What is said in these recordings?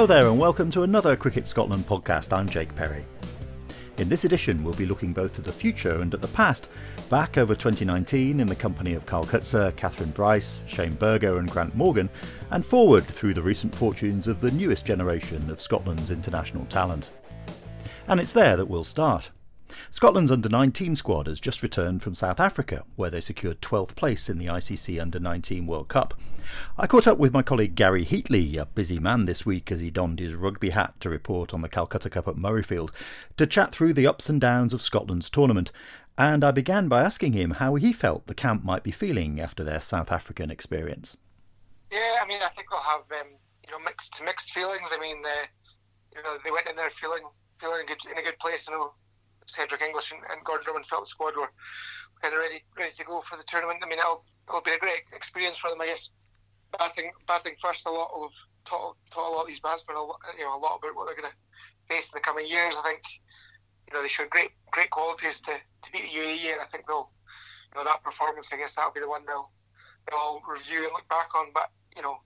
Hello there, and welcome to another Cricket Scotland podcast. I'm Jake Perry. In this edition, we'll be looking both to the future and at the past, back over 2019 in the company of Kyle Coetzer, Kathryn Bryce, Shane Burger, and Grant Morgan, and forward through the recent fortunes of the newest generation of Scotland's international talent. And it's there that we'll start. Scotland's under 19 squad has just returned from South Africa, where they secured 12th place in the ICC Under 19 World Cup. I caught up with my colleague Gary Heatly, a busy man this week as he donned his rugby hat to report on the Calcutta Cup at Murrayfield, to chat through the ups and downs of Scotland's tournament. And I began by asking him how he felt the camp might be feeling after their South African experience. Yeah, I mean, I think they'll have um, you know mixed mixed feelings. I mean, uh, you know, they went in there feeling feeling good, in a good place. You know, Cedric English and, and Gordon Drummond felt the squad were kind of ready ready to go for the tournament. I mean, it'll, it'll be a great experience for them, I guess. Batting, batting first, a lot of taught, taught a lot of these batsmen, a lot, you know, a lot about what they're going to face in the coming years. I think, you know, they showed great great qualities to, to beat the UAE, and I think they'll, you know, that performance. I guess that'll be the one they'll they'll review and look back on. But you know,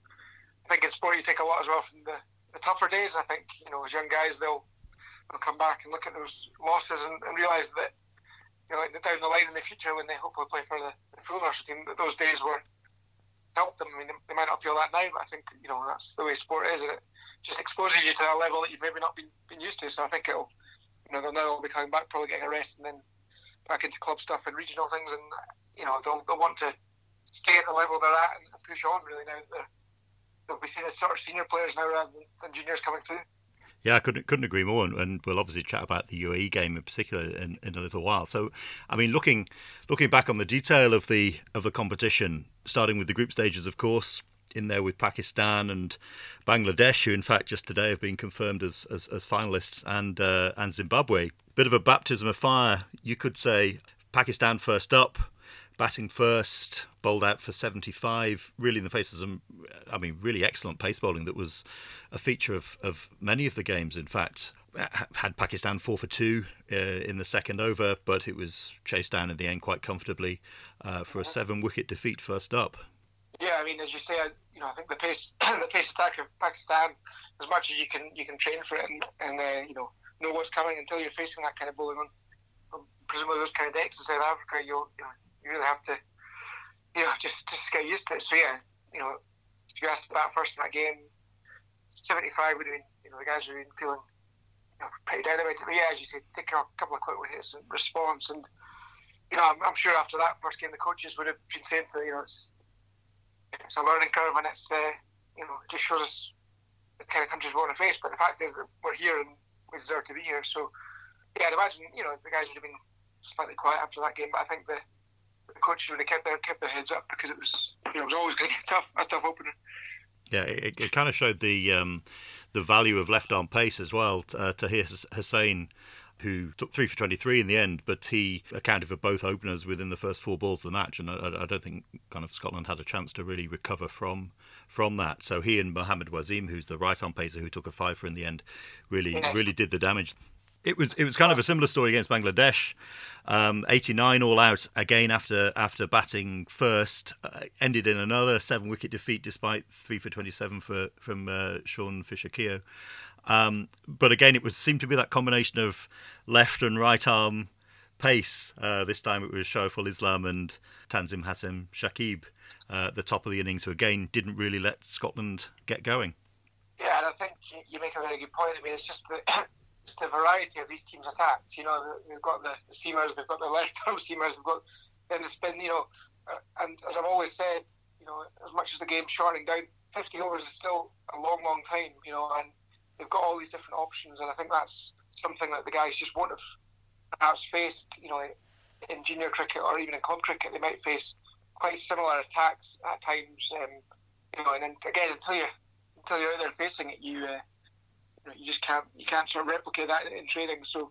I think in sport you take a lot as well from the, the tougher days, and I think you know as young guys they'll they'll come back and look at those losses and, and realise that you know down the line in the future when they hopefully play for the, the full national team that those days were helped them. I mean, they, they, might not feel that now, but I think you know that's the way sport is, and it just exposes you to a level that you've maybe not been, been used to. So I think it'll, you know, they'll now be coming back, probably getting a rest, and then back into club stuff and regional things, and you know they'll, they'll want to stay at the level they're at and push on. Really now they're, they'll be seen as sort of senior players now rather than, than juniors coming through. Yeah, I couldn't couldn't agree more, and, and, we'll obviously chat about the UAE game in particular in, in a little while. So, I mean, looking looking back on the detail of the of the competition, starting with the group stages, of course, in there with Pakistan and Bangladesh, who in fact just today have been confirmed as as, as finalists, and uh, and Zimbabwe. Bit of a baptism of fire, you could say. Pakistan first up, batting first, bowled out for 75, really in the face of some, I mean, really excellent pace bowling that was a feature of, of many of the games, in fact. Had Pakistan four for two uh, in the second over, but it was chased down in the end quite comfortably uh, for a seven wicket defeat first up. Yeah, I mean, as you say, you know, I think the pace, the pace attack of Pakistan, as much as you can, you can train for it and, and uh, you know, know what's coming until you're facing that kind of bowling on, presumably those kind of decks in South Africa, you'll, you know, you really have to, you know, just just get used to it. So yeah, you know, if you asked about first in that game, 75 would have been, you know, the guys would have been feeling you know, pretty down about it. But yeah, as you said, take a couple of quick hits and response. And, you know, I'm, I'm, sure after that first game, the coaches would have been saying that, you know, it's, it's a learning curve and it's, uh, you know, it just shows us the kind of countries we want to face. But the fact is that we're here and we deserve to be here. So, yeah, I'd imagine, you know, the guys would have been slightly quiet after that game. But I think the, the coaches would have kept their, kept their heads up because it was, you know, it was always going to be a tough, a tough opener. Yeah, it, it kind of showed the um, the value of left arm pace as well. Uh, Tahir Hussain, who took three for 23 in the end, but he accounted for both openers within the first four balls of the match, and I, I don't think kind of Scotland had a chance to really recover from from that. So he and Mohammad Wasim, who's the right arm pacer who took a five for in the end, really yes. really did the damage. It was it was kind of a similar story against Bangladesh. Um, 89 all out again after after batting first, uh, ended in another seven wicket defeat despite three for 27 for from uh, Sean Fischer-Keogh. Um, but again, it was seemed to be that combination of left and right arm pace. Uh, this time it was Shoriful Islam and Tanzim Hasan Sakib uh, at the top of the innings, who again didn't really let Scotland get going. Yeah, and I think you make a very good point. I mean, it's just that it's the variety of these teams attacked. You know, they've got the, the seamers, they've got the left arm seamers, they've got then the spin. You know, uh, and as I've always said, you know, as much as the game's shortening down, 50 overs is still a long, long time. You know, and they've got all these different options, and I think that's something that the guys just won't have perhaps faced. You know, in junior cricket or even in club cricket, they might face quite similar attacks at times. Um, you know, and then again, until you until you're out there facing it, you uh, you, just can't you can't sort of replicate that in, in training. So,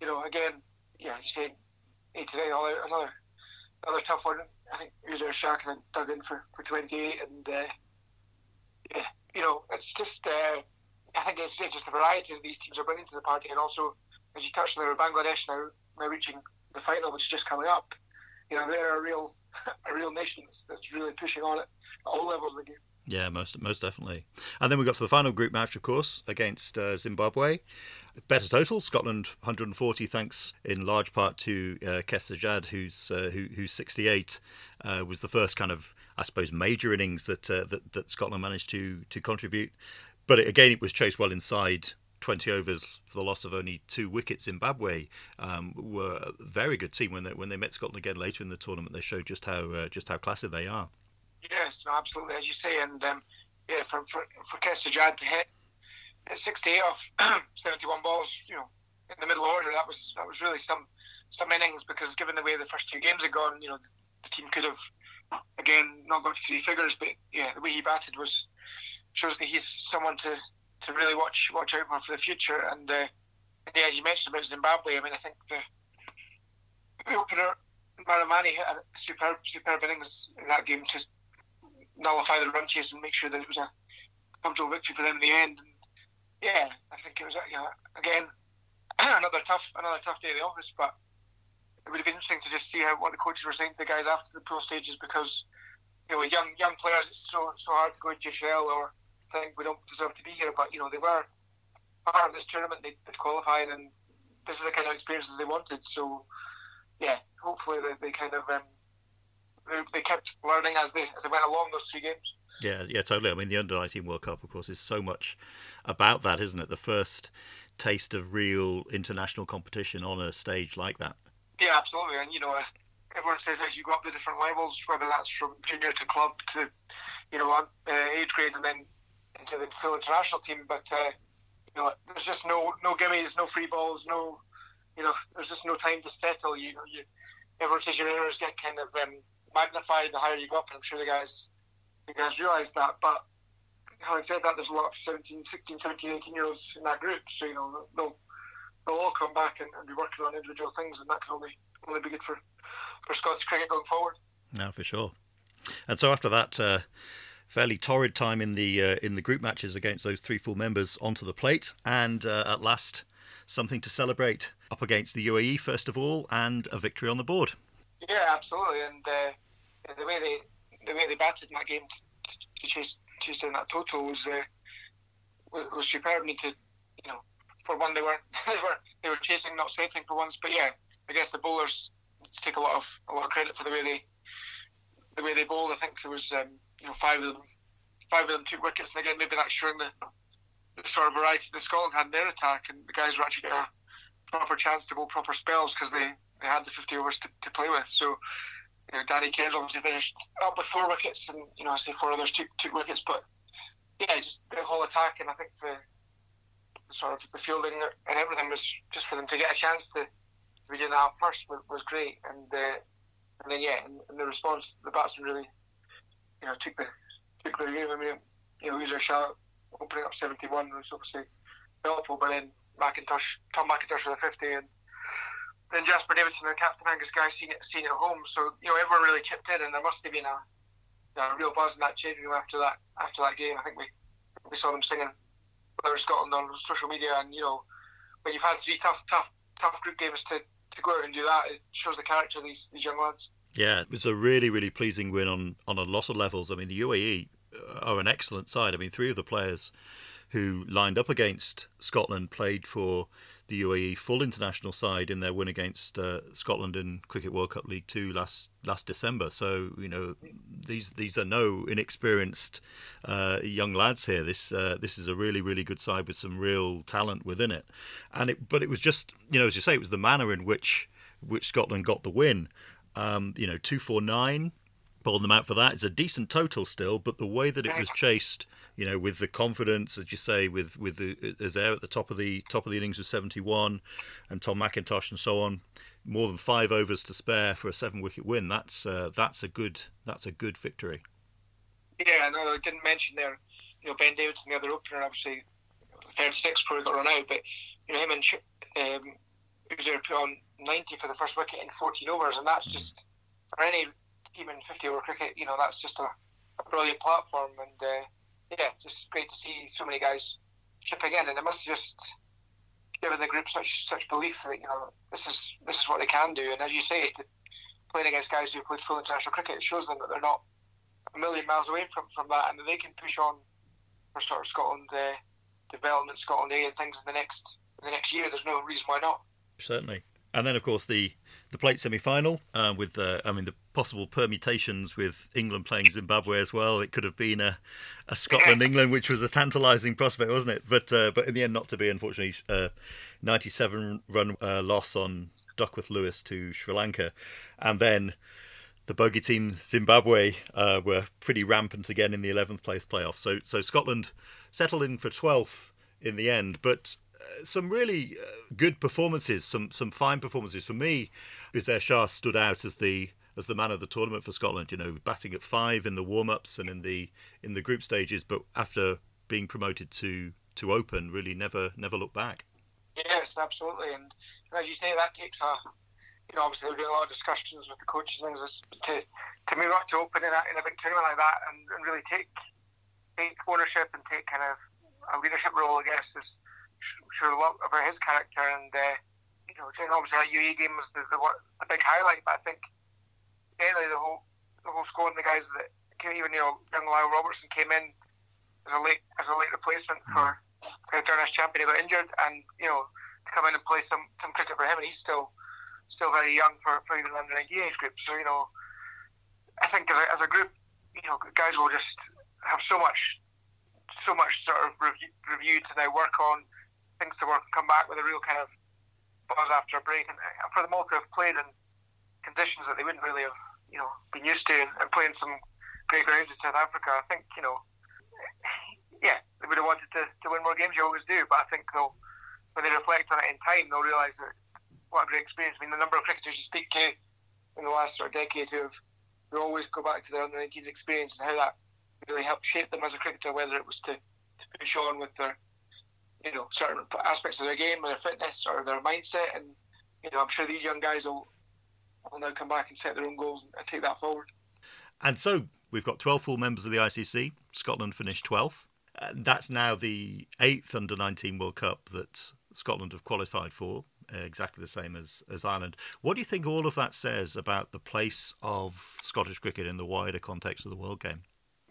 you know, again, yeah, you say eight today, all out, another another tough one. I think Uzair and dug in for, for 28, and uh, yeah, you know, it's just uh, I think it's just the variety that these teams are bringing to the party, and also as you touched on, there, Bangladesh now now reaching the final, which is just coming up. You know, they're a real a real nation that's, that's really pushing on it at all levels of the game. Yeah, most most definitely. And then we got to the final group match, of course, against uh, Zimbabwe. Better total, Scotland 140, thanks in large part to uh, Kess Sajjad, who's uh, who, who's 68, uh, was the first kind of I suppose major innings that uh, that, that Scotland managed to to contribute. But it, again, it was chased well inside 20 overs for the loss of only two wickets. Zimbabwe um, were a very good team when they when they met Scotland again later in the tournament. They showed just how uh, just how classy they are. Yes, no, absolutely, as you say, and um, yeah, for for for Kess Sajjad to hit, 68 off 71 balls, you know, in the middle order, that was that was really some some innings because given the way the first two games had gone, you know, the, the team could have again not got three figures, but yeah, the way he batted was shows that he's someone to, to really watch watch out for for the future. And uh, yeah, as you mentioned about Zimbabwe, I mean, I think the, opener Marumani hit a superb superb innings in that game to nullify the run chase and make sure that it was a comfortable victory for them in the end. And yeah, I think it was you know, again another tough another tough day in the office, but it would have been interesting to just see how what the coaches were saying to the guys after the pool stages because you know young young players it's so so hard to go into JFL or think we don't deserve to be here, but you know they were part of this tournament. They, they qualified, and this is the kind of experiences they wanted. So yeah, hopefully they, they kind of um, they, they kept learning as they as they went along those three games. Yeah, yeah, totally. I mean, the Under 19 World Cup, of course, is so much about that, isn't it? The first taste of real international competition on a stage like that. Yeah, absolutely. And, you know, everyone says as you go up the different levels, whether that's from junior to club to, you know, uh, age grade and then into the full international team. But, uh, you know, there's just no no gimmies, no free balls, no, you know, there's just no time to settle. You know, you everyone says your errors get kind of um, magnified the higher you go up, and I'm sure the guys the guys realise that. But having said that, there's a lot of 17, 16, 17, 18 year olds in that group, so you know they'll they'll all come back and, and be working on individual things, and that can only only be good for for Scots cricket going forward. No, for sure. And so after that. Uh, fairly torrid time in the uh, in the group matches against those three full members onto the plate, and uh, at last something to celebrate up against the UAE first of all, and a victory on the board. Yeah, absolutely, and uh, the way they the way they batted in that game to, chase chase down that total was uh, was superb. Mean, to you know, for one, they weren't they were they were chasing, not setting for once. But yeah, I guess the bowlers take a lot of a lot of credit for the way they the way they bowled. I think there was um, you know five of them five of them took wickets, and again maybe that's showing the, the sort of variety that Scotland had in their attack, and the guys were actually getting a proper chance to bowl proper spells because they, they had the 50 overs to, to play with. So you know, Danny Cairns obviously finished up with four wickets, and you know, I say four others took, wickets, but yeah, just the whole attack, and I think the, the sort of the fielding and everything was just for them to get a chance to, be doing that first was, was great, and uh, and then yeah, and, and, the response, the batsman really, you know, took the took the game. I mean, you know, Uzair Shah opening up 71 was obviously helpful, but then McIntosh, Tom McIntosh for the 50, and then Jasper Davidson and Captain Angus Guy seen it, seeing it home. So you know everyone really chipped in, and there must have been a, a real buzz in that changing room after that after that game. I think we we saw them singing "Whether Scotland" on social media, and you know when you've had three tough tough tough group games to, to go out and do that, it shows the character of these these young lads. Yeah, it was a really really pleasing win on on a lot of levels. I mean, the UAE are an excellent side. I mean, three of the players who lined up against Scotland played for the UAE full international side in their win against uh, Scotland in Cricket World Cup League Two last last December. So you know these these are no inexperienced uh, young lads here. This uh, this is a really really good side with some real talent within it. And it but it was just you know as you say it was the manner in which which Scotland got the win. Um, you know two four nine. Bowled them out for that. It's a decent total still, but the way that it was chased you know, with the confidence, as you say, with with the Uzair at the top of the top of the innings with 71, and Tom McIntosh and so on, more than five overs to spare for a seven wicket win. That's uh, that's a good that's a good victory. Yeah, no, I didn't mention there. You know, Ben Davidson, the other opener, obviously 36 before he got run out, but you know him and um, Uzair put on 90 for the first wicket in 14 overs, and that's mm. just for any team in 50 over cricket. You know, that's just a, a brilliant platform, and uh, yeah, just great to see so many guys chipping in, and it must just given the group such such belief that you know this is this is what they can do. And as you say, playing against guys who played full international cricket, it shows them that they're not a million miles away from, from that, and that they can push on for sort of Scotland uh, development, Scotland A, and things in the next in the next year. There's no reason why not. Certainly, and then of course the the plate semi-final uh, with uh, I mean the possible permutations with England playing Zimbabwe as well. It could have been a, a Scotland England, which was a tantalising prospect, wasn't it? But uh, but in the end, not to be. Unfortunately, uh, 97 run uh, loss on Duckworth Lewis to Sri Lanka, and then the bogey team Zimbabwe uh, were pretty rampant again in the 11th place playoff. So so Scotland settled in for 12th in the end, but some really uh, good performances, some some fine performances for me. Uzair Shah stood out as the as the man of the tournament for Scotland. You know, batting at five in the warm ups and in the in the group stages, but after being promoted to to open, really never never looked back. Yes, absolutely, and as you say, that takes a you know, obviously there'll be a lot of discussions with the coaches and things to to move up to open in a, in a big tournament like that and, and really take take ownership and take kind of a leadership role, I guess, is sure a lot about his character and uh, you know, obviously that UAE game was the, the, the big highlight, but I think generally the whole the whole squad and the guys that came, even you know, young Lyle Robertson came in as a late as a late replacement mm. for the Durness champion. He got injured, and you know, to come in and play some some cricket for him, and he's still still very young for, for even under 19 age group. So, you know, I think as a, as a group, you know, guys will just have so much, so much sort of review, review to now work on, things to work and come back with a real kind of buzz after a break. And uh, for them all to have played in conditions that they wouldn't really have, you know, been used to and, and playing some great grounds in South Africa, I think, you know, yeah, they would have wanted to, to win more games. You always do, but I think they'll, when they reflect on it in time, they'll realise that what a great experience. I mean, the number of cricketers you speak to in the last sort of decade who have who always go back to their under 19s experience and how that really helped shape them as a cricketer, whether it was to, to push on with their, you know, certain aspects of their game, or their fitness, or their mindset. And, you know, I'm sure these young guys will, will now come back and set their own goals and take that forward. And so we've got 12 full members of the ICC. Scotland finished 12th. that's now the eighth under 19 World Cup that Scotland have qualified for. Uh, exactly the same as, as Ireland. What do you think all of that says about the place of Scottish cricket in the wider context of the world game?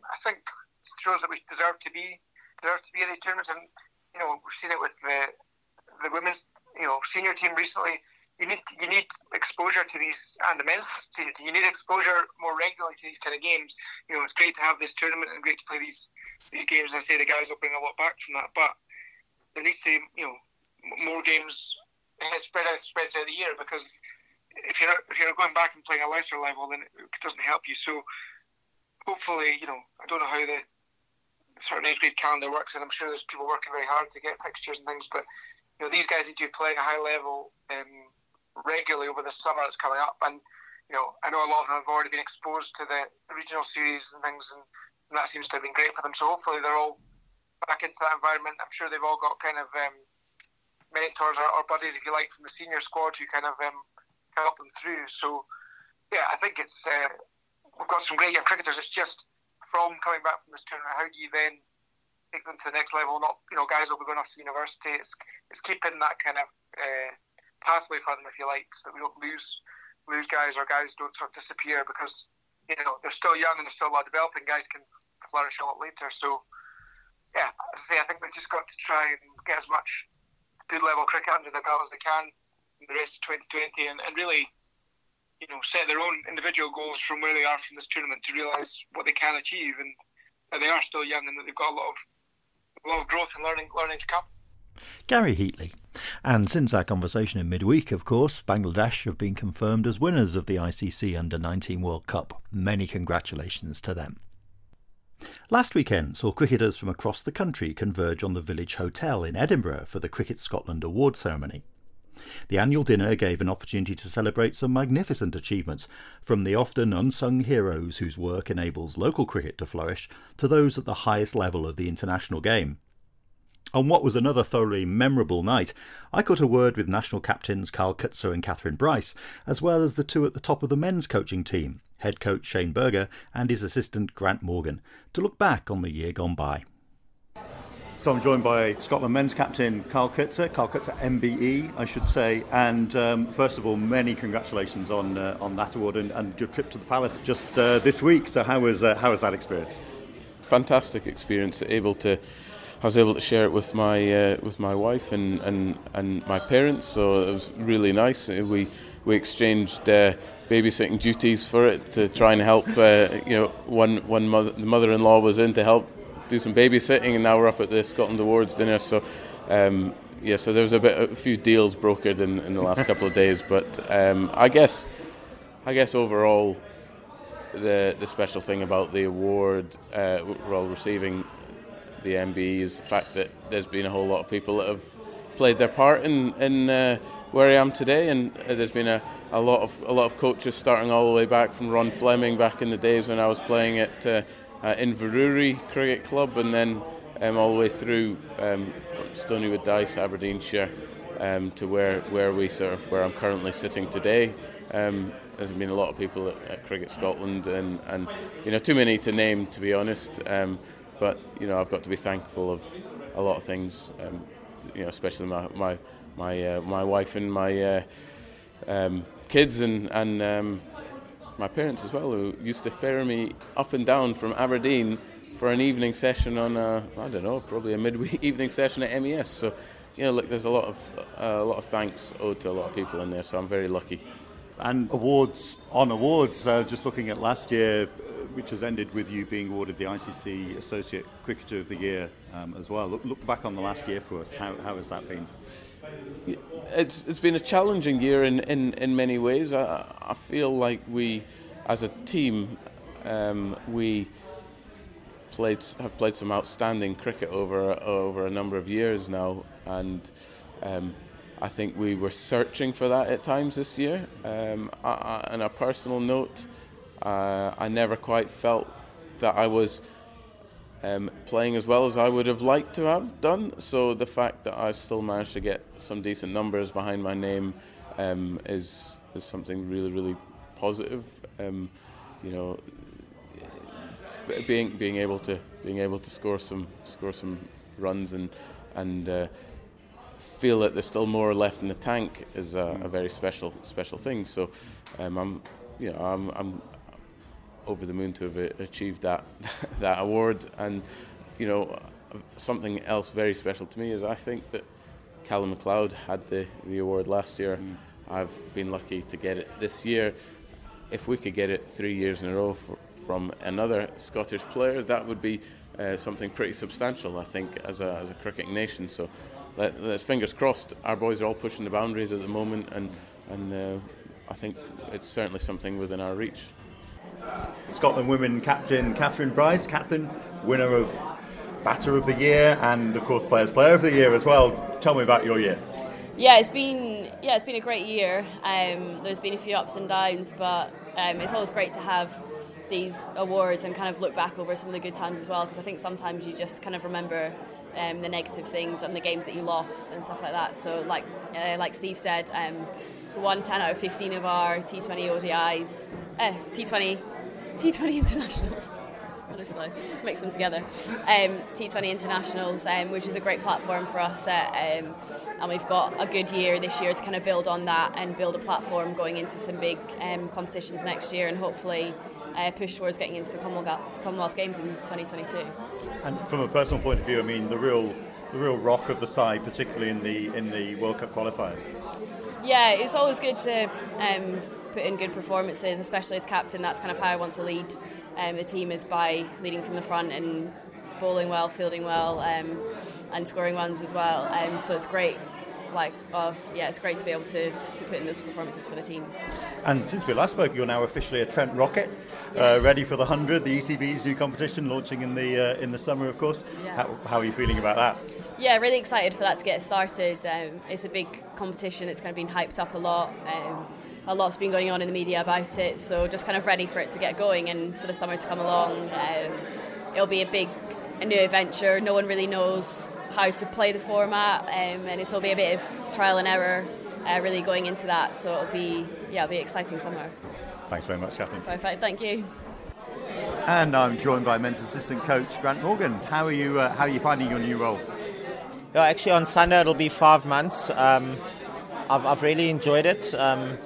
I think it shows that we deserve to be deserve to be in these tournaments, and you know we've seen it with the the women's you know senior team recently. You need you need exposure to these and the men's senior team. You need exposure more regularly to these kind of games. You know it's great to have this tournament and great to play these these games. I say the guys will bring a lot back from that, but there needs to be, you know more games spread out spread out the year because if you're if you're going back and playing a lesser level, then it doesn't help you. So hopefully, you know, I don't know how the certain age grade calendar works, and I'm sure there's people working very hard to get fixtures and things. But you know, these guys need to be playing a high level um, regularly over the summer that's coming up, and you know, I know a lot of them have already been exposed to the regional series and things, and, and that seems to have been great for them. So hopefully, they're all back into that environment. I'm sure they've all got kind of um, mentors or, or, buddies, if you like, from the senior squad who kind of um, help them through. So, yeah, I think it's uh, we've got some great young cricketers. It's just from coming back from this tournament, how do you then take them to the next level? Not you know, guys will be going off to university. It's it's keeping that kind of uh, pathway for them, if you like, so that we don't lose lose guys or guys don't sort of disappear because you know they're still young and they're still developing. Guys can flourish a lot later. So yeah, as I say, I think they've just got to try and get as much good level cricket under their belt as they can in the rest of 2020 and, and really you know set their own individual goals from where they are from this tournament to realise what they can achieve and that they are still young and that they've got a lot of a lot of growth and learning learning to come. Gary Heatly. And since our conversation in midweek, of course, Bangladesh have been confirmed as winners of the ICC Under 19 World Cup. Many congratulations to them. Last weekend saw cricketers from across the country converge on the Village Hotel in Edinburgh for the Cricket Scotland Award ceremony. The annual dinner gave an opportunity to celebrate some magnificent achievements, from the often unsung heroes whose work enables local cricket to flourish to those at the highest level of the international game. On what was another thoroughly memorable night, I caught a word with national captains Kyle Coetzer and Kathryn Bryce, as well as the two at the top of the men's coaching team, head coach Shane Burger and his assistant Grant Morgan, to look back on the year gone by. So I'm joined by Scotland men's captain Kyle Coetzer, Kyle Coetzer MBE, I should say. And um, first of all, many congratulations on uh, on that award and, and, your trip to the Palace just uh, this week. So how was uh, how was that experience? Fantastic experience. Able to, I was able to share it with my uh, with my wife and, and, and my parents. So it was really nice. We we exchanged uh, babysitting duties for it to try and help. Uh, you know, one one mother, the mother-in-law was in to help do some babysitting, and now we're up at the Scotland Awards dinner. So, um, yeah, so there was a bit, a few deals brokered in, in the last couple of days, but um, I guess, I guess overall, the the special thing about the award uh, we're all receiving, the MBE, is the fact that there's been a whole lot of people that have played their part in in uh, where I am today, and there's been a, a lot of a lot of coaches starting all the way back from Ron Fleming back in the days when I was playing at uh, uh, Inverurie Cricket Club, and then um, all the way through um, from Stoneywood Dyce, Aberdeenshire, um, to where, where we sort of where I'm currently sitting today. Um, there's been a lot of people at, at, Cricket Scotland, and, and you know too many to name to be honest. Um, but you know I've got to be thankful of a lot of things. Um, you know, especially my my my, uh, my wife and my uh, kids and and my parents as well, who used to ferry me up and down from Aberdeen for an evening session on a, I don't know, probably a midweek evening session at MES. So, you know, look, there's a lot of uh, a lot of thanks owed to a lot of people in there. So I'm very lucky. And awards on awards. Uh, just looking at last year, which has ended with you being awarded the ICC Associate Cricketer of the Year um, as well. Look, look back on the last year for us. How, how has that been? It's it's been a challenging year in, in, in many ways. I, I feel like we, as a team, um, we played have played some outstanding cricket over over a number of years now, and um, I think we were searching for that at times this year. Um, I, I, on a personal note, uh, I never quite felt that I was um, playing as well as I would have liked to have done. So the fact that I still managed to get some decent numbers behind my name um, is is something really really positive. Um, you know, being being able to being able to score some score some runs and and uh, feel that there's still more left in the tank is a, a very special special thing. So um, I'm you know I'm I'm over the moon to have achieved that that award. And you know, something else very special to me is I think that Calum MacLeod had the, the award last year. Mm. I've been lucky to get it this year. If we could get it three years in a row for, from another Scottish player, that would be uh, something pretty substantial, I think, as a, as a cricketing nation. So let, us fingers crossed. Our boys are all pushing the boundaries at the moment, and and uh, I think it's certainly something within our reach. Scotland women captain Kathryn Bryce. Kathryn, winner of Batter of the Year and of course Players Player of the Year as well. Tell me about your year. Yeah, it's been yeah, it's been a great year. Um, there's been a few ups and downs, but um, it's always great to have these awards and kind of look back over some of the good times as well. Because I think sometimes you just kind of remember um, the negative things and the games that you lost and stuff like that. So like uh, like Steve said, um, won 10 out of 15 of our T20 ODIs, uh, T20 T20 internationals. Honestly, mix them together. Um, T20 internationals, um, which is a great platform for us, uh, um, and we've got a good year this year to kind of build on that and build a platform going into some big um, competitions next year, and hopefully uh, push towards getting into the Commonwealth, Commonwealth Games in 2022. And from a personal point of view, I mean, the real the real rock of the side, particularly in the in the World Cup qualifiers. Yeah, it's always good to um, put in good performances, especially as captain. That's kind of how I want to lead um, the team is by leading from the front and bowling well, fielding well, um, and scoring runs as well. Um, so it's great. Like, oh, yeah, it's great to be able to, to put in those performances for the team. And since we last spoke, you're now officially a Trent Rocket, yeah. uh, ready for the hundred, the ECB's new competition launching in the uh, in the summer, of course. Yeah. How, how are you feeling about that? Yeah, really excited for that to get started. Um, it's a big competition. It's kind of been hyped up a lot. Um, a lot's been going on in the media about it, so just kind of ready for it to get going and for the summer to come along. Um, it'll be a big, a new adventure. No one really knows how to play the format, um, and it'll be a bit of trial and error, uh, really going into that. So it'll be, yeah, it'll be exciting summer. Thanks very much, Kathryn. Perfect. Thank you. And I'm joined by men's assistant coach Grant Morgan. How are you? Uh, how are you finding your new role? Yeah, actually, on Sunday it'll be five months. Um, I've, I've really enjoyed it. Um,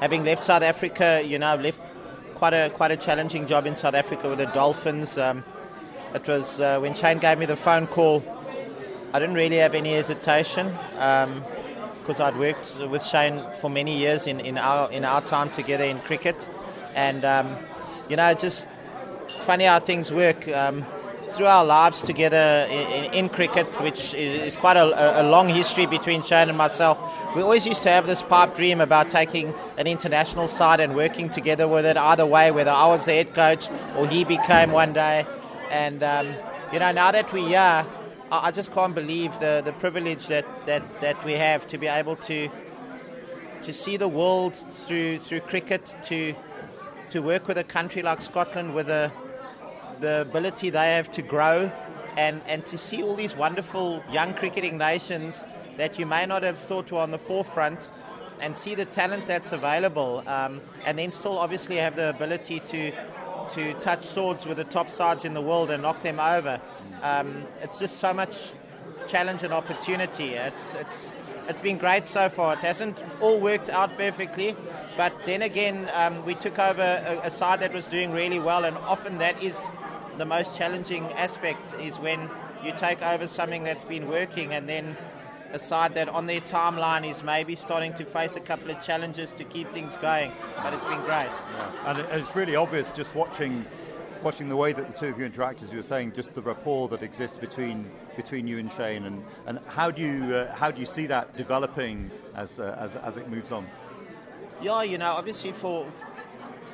having left South Africa, you know, I've left quite a quite a challenging job in South Africa with the Dolphins. Um, it was uh, when Shane gave me the phone call. I didn't really have any hesitation because um, I'd worked with Shane for many years in, in our in our time together in cricket, and um, you know, just funny how things work. Um, through our lives together in, in, cricket, which is quite a, a, long history between Shane and myself, we always used to have this pipe dream about taking an international side and working together with it either way, whether I was the head coach or he became one day. And, um, you know, now that we're here, I just can't believe the, the privilege that, that, that we have to be able to to see the world through through cricket, to to work with a country like Scotland with a the ability they have to grow and, and to see all these wonderful young cricketing nations that you may not have thought were on the forefront and see the talent that's available um, and then still obviously have the ability to to touch swords with the top sides in the world and knock them over. Um, it's just so much challenge and opportunity. It's it's it's been great so far. It hasn't all worked out perfectly, but then again, um, we took over a, a, side that was doing really well, and often that is the most challenging aspect is when you take over something that's been working and then a side that on their timeline is maybe starting to face a couple of challenges to keep things going. But it's been great. Yeah. And it's really obvious just watching watching the way that the two of you interact, as you were saying, just the rapport that exists between between you and Shane, and, and how do you uh, how do you see that developing as, uh, as as it moves on? Yeah, you know, obviously for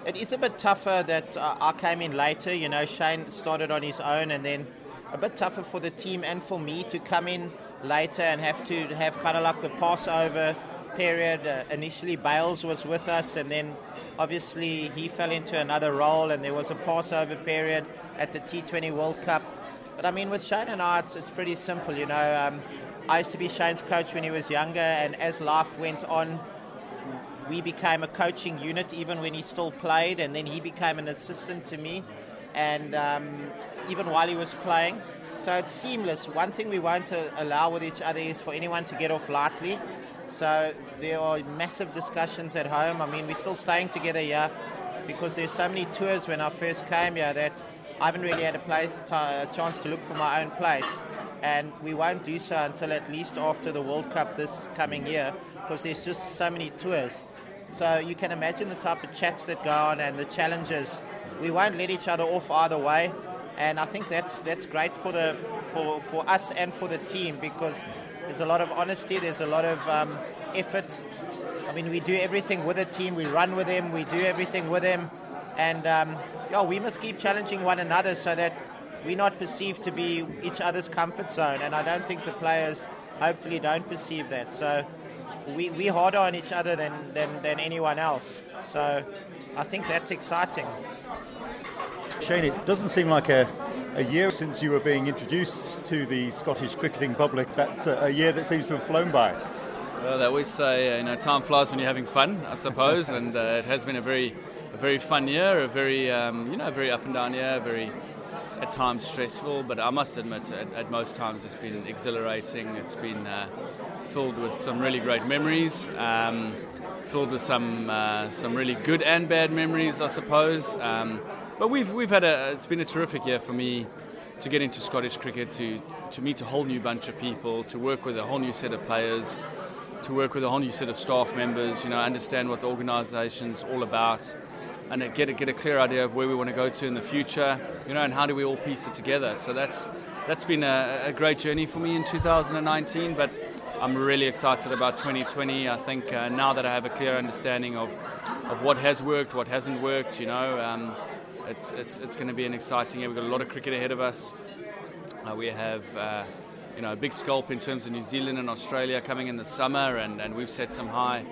it is a bit tougher that uh, I came in later. You know, Shane started on his own, and then a bit tougher for the team and for me to come in later and have to have kind of like the passover period. Uh, initially, Bales was with us, and then obviously he fell into another role, and there was a passover period at the T20 World Cup. But I mean, with Shane and I, it's, it's pretty simple. You know, um, I used to be Shane's coach when he was younger, and as life went on, we became a coaching unit even when he still played, and then he became an assistant to me, and um, even while he was playing. So it's seamless. One thing we won't allow with each other is for anyone to get off lightly. So there are massive discussions at home. I mean, we're still staying together here because there's so many tours when I first came here that I haven't really had a, play, t- a chance to look for my own place. And we won't do so until at least after the World Cup this coming year because there's just so many tours. So you can imagine the type of chats that go on and the challenges. We won't let each other off either way, and I think that's that's great for the for, for us and for the team because there's a lot of honesty, there's a lot of um, effort. I mean, we do everything with the team, we run with them, we do everything with them, and um, yeah, we must keep challenging one another so that we're not perceived to be each other's comfort zone, and I don't think the players hopefully don't perceive that. So we, we harder on each other than, than, than anyone else. So I think that's exciting. Shane, it doesn't seem like a, a year since you were being introduced to the Scottish cricketing public. That's a, year that seems to have flown by. Well, they always say, you know, time flies when you're having fun, I suppose, and uh, it has been a very, a very fun year, a very, um, you know, very up and down year, very at times stressful, but I must admit, at, at most times it's been exhilarating. It's been uh, filled with some really great memories, um, filled with some uh, some really good and bad memories, I suppose. Um, but we've we've had a it's been a terrific year for me to get into Scottish cricket, to to meet a whole new bunch of people, to work with a whole new set of players, to work with a whole new set of staff members. You know, understand what the organisation's all about and get a, get a clear idea of where we want to go to in the future, you know, and how do we all piece it together. So that's that's been a, a great journey for me in 2019, but I'm really excited about 2020. I think uh, now that I have a clear understanding of, of what has worked, what hasn't worked, you know, um, it's, it's, it's going to be an exciting year. We've got a lot of cricket ahead of us. Uh, we have, uh, you know, a big sculpt in terms of New Zealand and Australia coming in the summer, and, and we've set some high,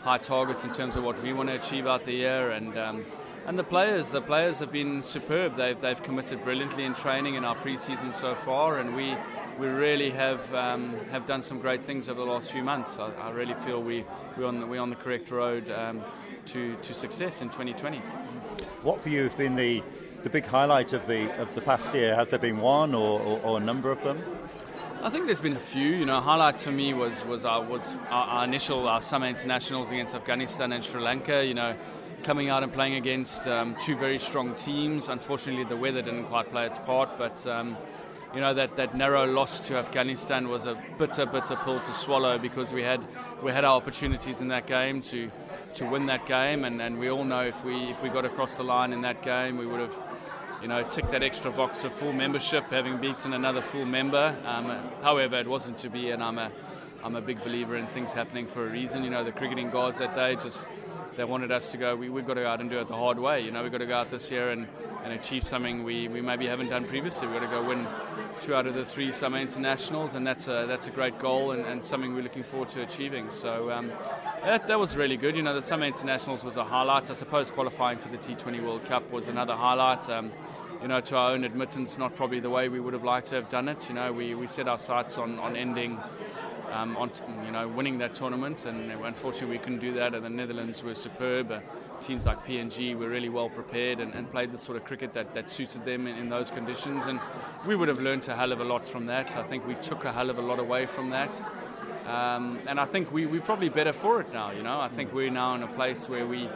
high targets in terms of what we want to achieve out the year. And um, and the players, the players have been superb. They've, they've committed brilliantly in training in our pre-season so far, and we we really have um, have done some great things over the last few months. I, I really feel we we're on the, we're on the correct road um, to to success in 2020. What for you has been the the big highlight of the of the past year? Has there been one or, or, or a number of them? I think there's been a few. You know, highlights for me was was our was our, our, initial our summer internationals against Afghanistan and Sri Lanka. You know, coming out and playing against um, two very strong teams. Unfortunately, the weather didn't quite play its part, but. Um, you know that, that narrow loss to Afghanistan was a bitter, bitter pill to swallow because we had we had our opportunities in that game to to win that game, and, and we all know if we if we got across the line in that game, we would have you know, tick that extra box of full membership, having beaten another full member. Um, however, it wasn't to be, and I'm a, I'm a big believer in things happening for a reason. You know, the cricketing gods that day just they wanted us to go. We, we've got to go out and do it the hard way. You know, we've got to go out this year and, and achieve something we, we maybe haven't done previously. We've got to go win two out of the three summer internationals, and that's a that's a great goal and, and something we're looking forward to achieving. So um, that, that was really good. You know, the summer internationals was a highlight. I suppose qualifying for the T20 World Cup was another highlight. Um, you know, to our own admittance, not probably the way we would have liked to have done it. You know, we, we set our sights on, on ending, um, on you know, winning that tournament, and unfortunately we couldn't do that. And the Netherlands were superb. Uh, teams like PNG were really well prepared and, and played the sort of cricket that, that suited them in, in, those conditions. And we would have learned a hell of a lot from that. I think we took a hell of a lot away from that. Um, and I think we, we're probably better for it now, you know. I think we're now in a place where we,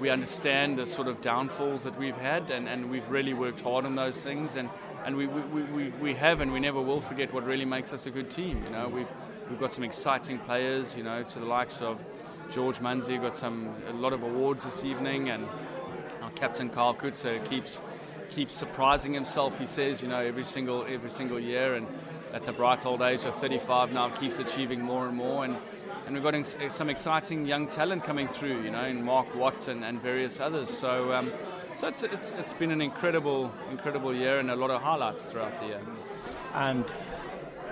we understand the sort of downfalls that we've had and, and we've really worked hard on those things and, and we, we, we, we have and we never will forget what really makes us a good team, you know. We've, we've got some exciting players, you know, to the likes of George Munsey, who got some a lot of awards this evening and our captain Kyle Coetzer keeps keeps surprising himself, he says, you know, every single every single year and at the bright old age of 35 now keeps achieving more and more. And, and we've got some exciting young talent coming through, you know, in Mark Watt and, and various others. So, um, so it's, it's, it's been an incredible, incredible year and a lot of highlights throughout the year. And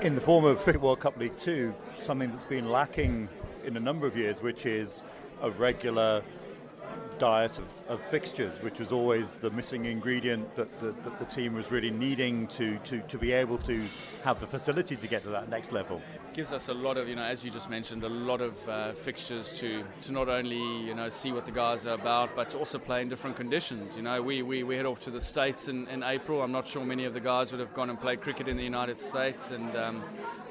in the form of Cricket World Cup League 2, something that's been lacking in a number of years, which is a regular diet of, of fixtures, which was always the missing ingredient that the, that the team was really needing to, to, to be able to have the facility to get to that next level. Gives us a lot of, you know, as you just mentioned, a lot of uh, fixtures to, to not only, you know, see what the guys are about, but to also play in different conditions. You know, we, we, we head off to the States in, in April. I'm not sure many of the guys would have gone and played cricket in the United States, and um,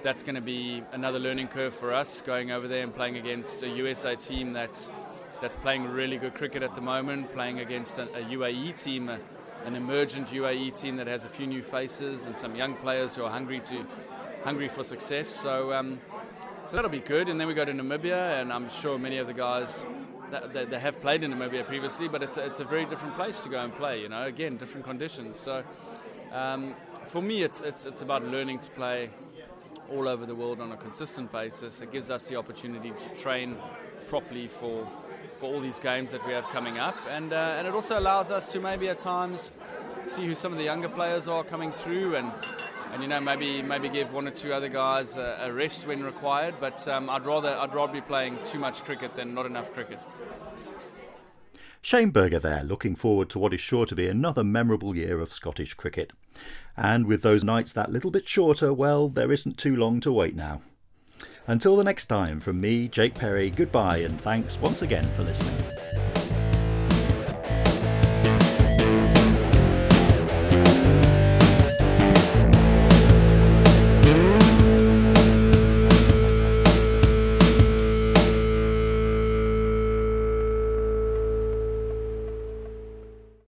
that's going to be another learning curve for us, going over there and playing against a USA team that's that's playing really good cricket at the moment, playing against a, a UAE team, a, an emergent UAE team that has a few new faces and some young players who are hungry to hungry for success. So, um, so that'll be good. And then we go to Namibia, and I'm sure many of the guys that they have played in Namibia previously, but it's a, it's a very different place to go and play. You know, again, different conditions. So, um, for me, it's, it's it's about learning to play all over the world on a consistent basis. It gives us the opportunity to train properly for for all these games that we have coming up, and uh, and it also allows us to maybe at times see who some of the younger players are coming through, and and you know maybe maybe give one or two other guys a, a rest when required. But um, I'd rather I'd rather be playing too much cricket than not enough cricket. Shane Burger there, looking forward to what is sure to be another memorable year of Scottish cricket. And with those nights that little bit shorter, well, there isn't too long to wait now. Until the next time, from me, Jake Perry, goodbye and thanks once again for listening.